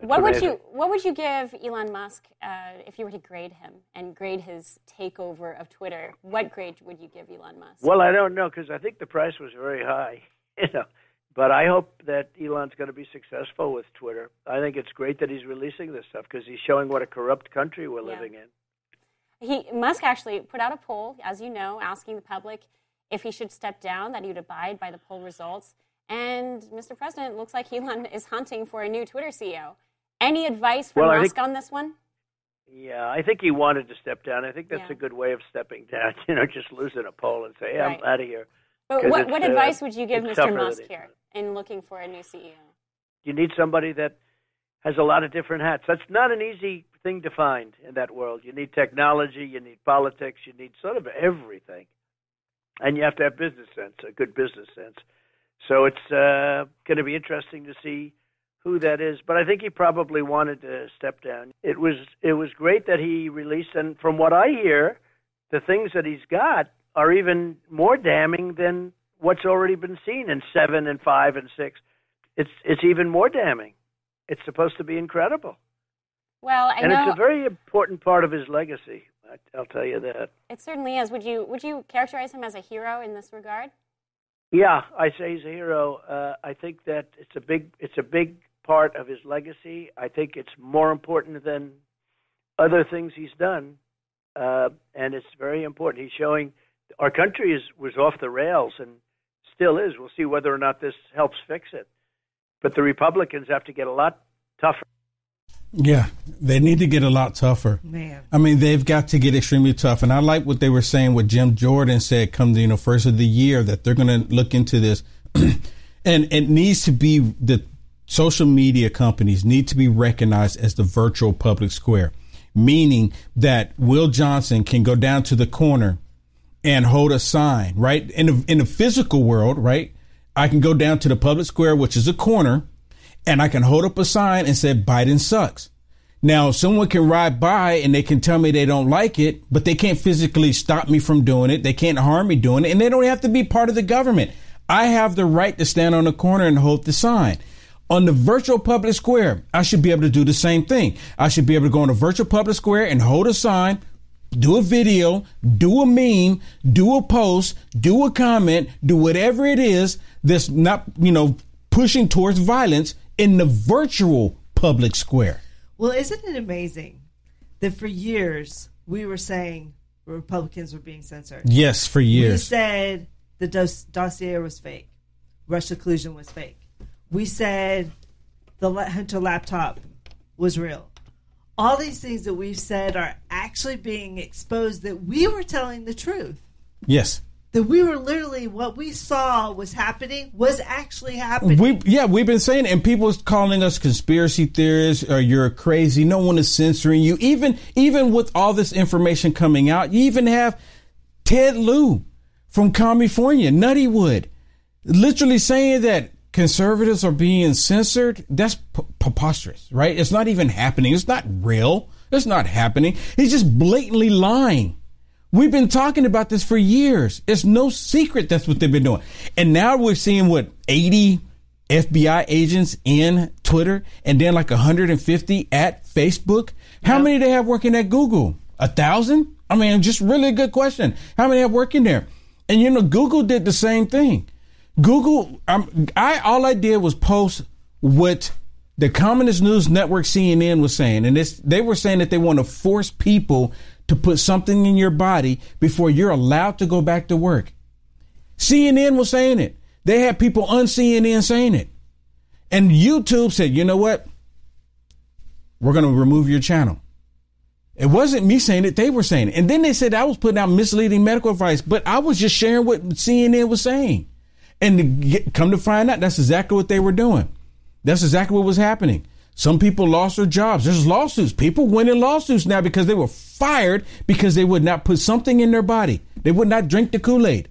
what would you What would you give Elon Musk uh, if you were to grade him and grade his takeover of Twitter? What grade would you give Elon Musk? Well, I don't know because I think the price was very high, you know. But I hope that Elon's going to be successful with Twitter. I think it's great that he's releasing this stuff because he's showing what a corrupt country we're Yeah. living in. He Musk actually put out a poll, as you know, asking the public if he should step down, that he would abide by the poll results. And Mr. President, looks like Elon is hunting for a new Twitter CEO. Any advice from Well, Musk think- on this one? Yeah, I think he wanted to step down. I think that's Yeah. a good way of stepping down. You know, just losing a poll and say, hey, Right. "I'm out of here." But what, what uh, advice would you give Mr. Musk here in looking for a new CEO? You need somebody that has a lot of different hats. That's not an easy thing to find in that world. You need technology, you need politics, you need sort of everything, and you have to have business sense, a good business sense. So it's uh, going to be interesting to see who that is. But I think he probably wanted to step down. It was it was great that he released, and from what I hear, the things that he's got are even more damning than what's already been seen in seven and five and six. It's it's even more damning. It's supposed to be incredible, Well, I and know it's a very important part of his legacy. I, I'll tell you that. it certainly is. Would you would you characterize him as a hero in this regard? Yeah, I say he's a hero. Uh, I think that it's a big it's a big part of his legacy. I think it's more important than other things he's done, uh, and it's very important. He's showing our country is was off the rails and still is. We'll see whether or not this helps fix it. But the Republicans have to get a lot tougher. Yeah, they need to get a lot tougher. Man. I mean, they've got to get extremely tough. And I like what they were saying, what Jim Jordan said come the you know first of the year that they're going to look into this, and it needs to be the social media companies need to be recognized as the virtual public square, meaning that Will Johnson can go down to the corner and hold a sign, right? In the, in the physical world, right? I can go down to the public square, which is a corner, and I can hold up a sign and say Biden sucks. Now, someone can ride by and they can tell me they don't like it, but they can't physically stop me from doing it. They can't harm me doing it, and they don't have to be part of the government. I have the right to stand on the corner and hold the sign. On the virtual public square, I should be able to do the same thing. I should be able to go on a virtual public square and hold a sign, do a video, do a meme, do a post, do a comment, do whatever it is that's not, you know, pushing towards violence in the virtual public square. Well, isn't it amazing that for years we were saying Republicans were being censored? Yes, for years. We said the dos- dossier was fake, Russia collusion was fake. We said the Hunter laptop was real. All these things that we've said are actually being exposed that we were telling the truth. Yes. That we were literally what we saw was happening was actually happening. We yeah, we've been saying, and people calling us conspiracy theorists or you're crazy. No one is censoring you. Even even with all this information coming out, you even have Ted Lieu from California, Nuttywood, literally saying that conservatives are being censored. That's p- preposterous, right? It's not even happening. It's not real. It's not happening. He's just blatantly lying. We've been talking about this for years. It's no secret that's what they've been doing. And now we're seeing what 80 FBI agents in Twitter and then like 150 at Facebook. How many they have working at Google? A thousand? I mean, just really a good question. How many have working there? And you know, Google did the same thing. Google, um, I all I did was post what the Communist News Network CNN was saying, and this they were saying that they want to force people to put something in your body before you're allowed to go back to work. CNN was saying it. They had people on CNN saying it. And YouTube said, you know what? We're going to remove your channel. It wasn't me saying it, they were saying it. And then they said I was putting out misleading medical advice, but I was just sharing what CNN was saying. And to get, come to find out, that's exactly what they were doing. That's exactly what was happening. Some people lost their jobs. There's lawsuits. People winning lawsuits now because they were fired because they would not put something in their body. They would not drink the Kool Aid.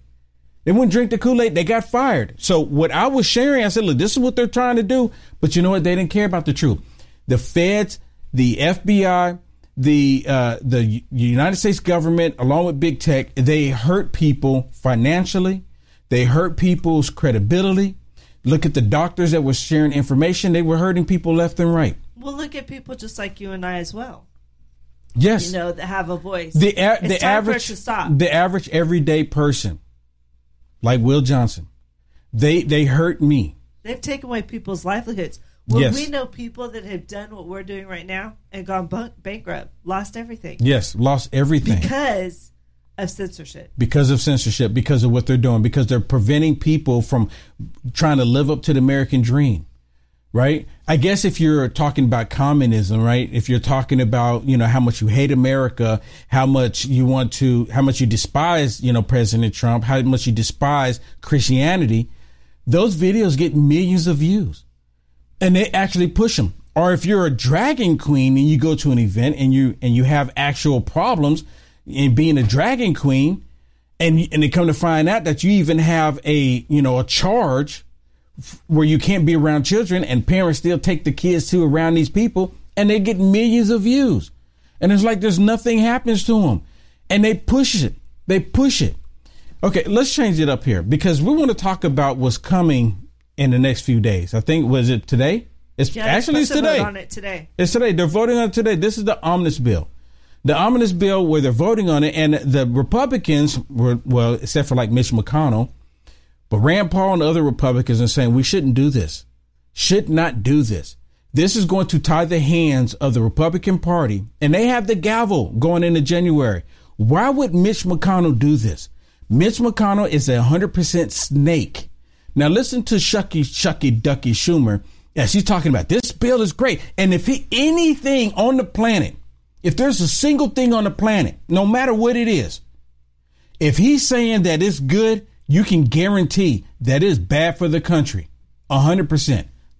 They wouldn't drink the Kool Aid. They got fired. So what I was sharing, I said, look, this is what they're trying to do. But you know what? They didn't care about the truth. The feds, the FBI, the uh, the United States government, along with big tech, they hurt people financially. They hurt people's credibility. Look at the doctors that were sharing information. They were hurting people left and right. Well, look at people just like you and I as well. Yes. You know that have a voice. the a- It's the time for it average to stop. the average everyday person, like Will Johnson, they they hurt me. They've taken away people's livelihoods. When Yes. we know people that have done what we're doing right now and gone bankrupt, lost everything Yes, lost everything because of censorship. because of censorship, because of what they're doing, because they're preventing people from trying to live up to the American dream. Right? I guess if you're talking about communism, right? If you're talking about, you know, how much you hate America, how much you want to, how much you despise, you know, President Trump, how much you despise Christianity, those videos get millions of views and they actually push them. Or if you're a dragon queen and you go to an event and you and you have actual problems in being a dragon queen, and and they come to find out that you even have a you know a charge f- where you can't be around children, and parents still take the kids to around these people, and they get millions of views, and it's like there's nothing happens to them, and they push it, they push it. Okay, let's change it up here because we want to talk about what's coming in the next few days. I think was it today? It's Yeah, actually it's supposed to vote today. it today. It's today. They're voting on it today. This is the omnibus bill. The omnibus bill where they're voting on it, and the Republicans were well, except for like Mitch McConnell, but Rand Paul and other Republicans are saying we shouldn't do this. Should not do this. This is going to tie the hands of the Republican Party, and they have the gavel going into January. Why would Mitch McConnell do this? Mitch McConnell is a 100% snake. Now listen to Shucky Shucky Ducky Schumer as he's talking about this bill is great. And if he, anything on the planet, if there's a single thing on the planet, no matter what it is, if he's saying that it's good, you can guarantee that it's bad for the country. 100%.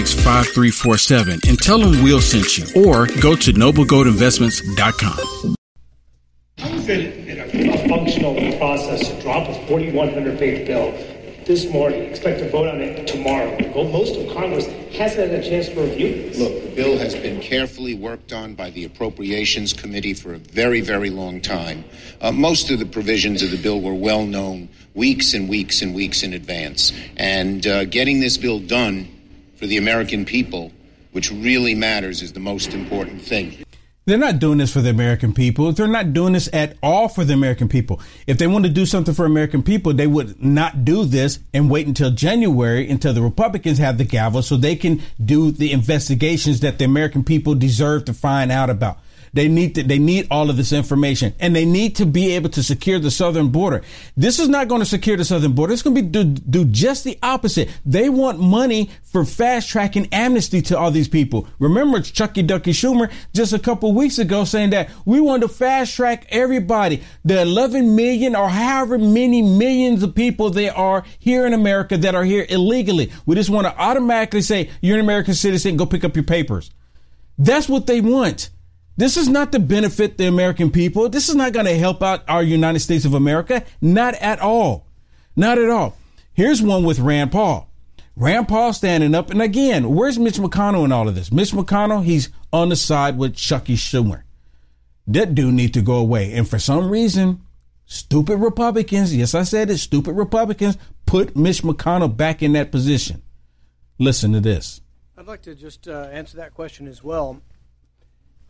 877-646-5347 and tell them we'll send you or go to noblegoldinvestments.com. How is it in a, a functional process to drop a 4,100 page bill this morning, expect to vote on it tomorrow? Most of Congress hasn't had a chance to review this. Look, the bill has been carefully worked on by the Appropriations Committee for a very, very long time. Uh, most of the provisions of the bill were well known weeks and weeks and weeks in advance. And uh, getting this bill done for the American people, which really matters, is the most important thing. They're not doing this for the American people. They're not doing this at all for the American people. If they want to do something for American people, they would not do this and wait until January until the Republicans have the gavel so they can do the investigations that the American people deserve to find out about. They need to, they need all of this information and they need to be able to secure the southern border. This is not going to secure the southern border. It's going to be do, do just the opposite. They want money for fast tracking amnesty to all these people. Remember Chucky Ducky Schumer just a couple weeks ago saying that we want to fast track everybody. The 11 million or however many millions of people there are here in America that are here illegally. We just want to automatically say you're an American citizen, go pick up your papers. That's what they want. This is not to benefit the American people. This is not going to help out our United States of America. Not at all. Not at all. Here's one with Rand Paul. Rand Paul standing up. And again, where's Mitch McConnell in all of this? Mitch McConnell, he's on the side with Chucky Schumer. That dude need to go away. And for some reason, stupid Republicans, yes, I said it, stupid Republicans put Mitch McConnell back in that position. Listen to this. I'd like to just uh, answer that question as well.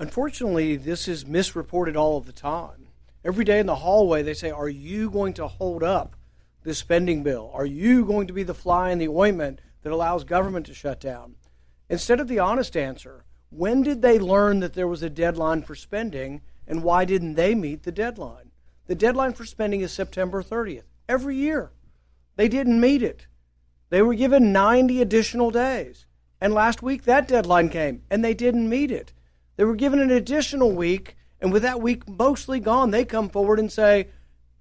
Unfortunately, this is misreported all of the time. Every day in the hallway, they say, Are you going to hold up this spending bill? Are you going to be the fly in the ointment that allows government to shut down? Instead of the honest answer, when did they learn that there was a deadline for spending and why didn't they meet the deadline? The deadline for spending is September 30th. Every year. They didn't meet it. They were given 90 additional days. And last week that deadline came and they didn't meet it. They were given an additional week, and with that week mostly gone, they come forward and say,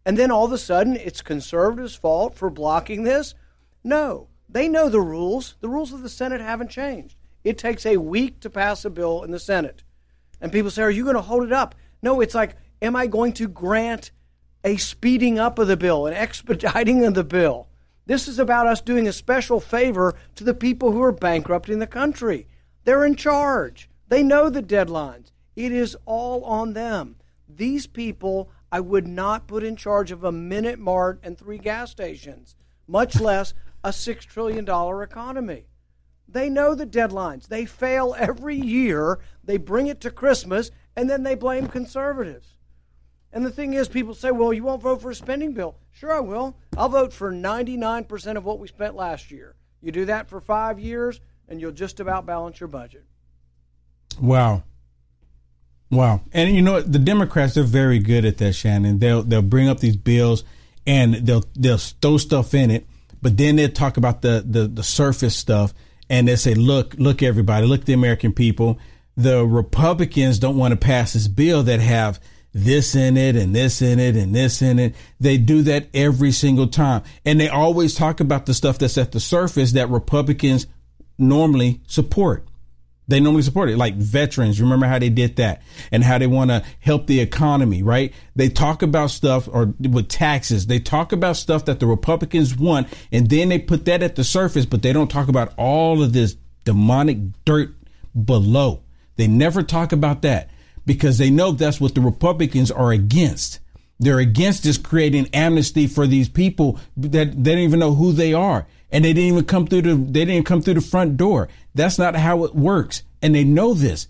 and then all of a sudden it's conservatives' fault for blocking this? No. They know the rules. The rules of the Senate haven't changed. It takes a week to pass a bill in the Senate. And people say, Are you going to hold it up? No, it's like, Am I going to grant a speeding up of the bill, an expediting of the bill? This is about us doing a special favor to the people who are bankrupting the country. They're in charge, they know the deadlines. It is all on them. These people I would not put in charge of a minute mart and three gas stations, much less a $6 trillion economy. They know the deadlines. They fail every year. They bring it to Christmas, and then they blame conservatives. And the thing is, people say, well, you won't vote for a spending bill. Sure, I will. I'll vote for 99% of what we spent last year. You do that for five years, and you'll just about balance your budget. Wow. Wow. And you know? The Democrats are very good at that, Shannon. They'll they'll bring up these bills and they'll they'll throw stuff in it, but then they'll talk about the the, the surface stuff and they say, look, look, everybody, look, the American people. The Republicans don't want to pass this bill that have this in it and this in it and this in it. They do that every single time. And they always talk about the stuff that's at the surface that Republicans normally support. They normally support it, like veterans. Remember how they did that and how they want to help the economy, right? They talk about stuff or with taxes. They talk about stuff that the Republicans want, and then they put that at the surface, but they don't talk about all of this demonic dirt below. They never talk about that because they know that's what the Republicans are against. They're against just creating amnesty for these people that they don't even know who they are. And they didn't even come through the they didn't come through the front door. That's not how it works. And they know this.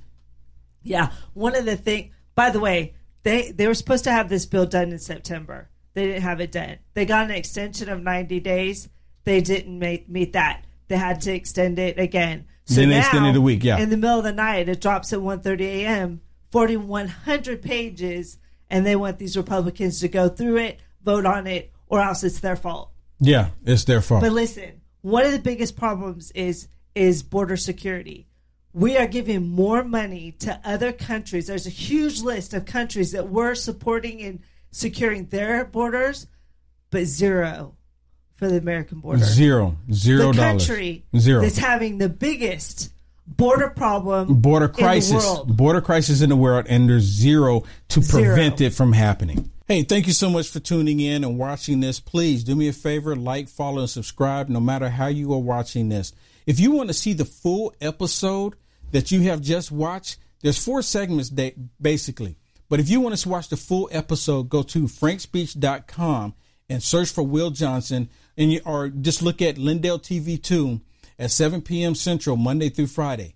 Yeah. One of the things by the way, they they were supposed to have this bill done in September. They didn't have it done. They got an extension of 90 days. They didn't make, meet that. They had to extend it again. So Then they now, extended a week, yeah. In the middle of the night, it drops at 1:30 a.m. 4,100 pages, and they want these Republicans to go through it, vote on it, or else it's their fault. Yeah, it's their fault. But listen, one of the biggest problems is is border security. We are giving more money to other countries. There's a huge list of countries that we're supporting in securing their borders, but zero for the American border. Zero. Zero the dollars. country Zero. that's having the biggest border problem border in the crisis world. border crisis in the world and there's zero to Zero. prevent it from happening hey thank you so much for tuning in and watching this please do me a favor like follow and subscribe no matter how you are watching this if you want to see the full episode that you have just watched there's four segments da- basically but if you want to watch the full episode go to frankspeech.com and search for will johnson and you, or just look at lindell tv 2 at 7 p.m. Central, Monday through Friday.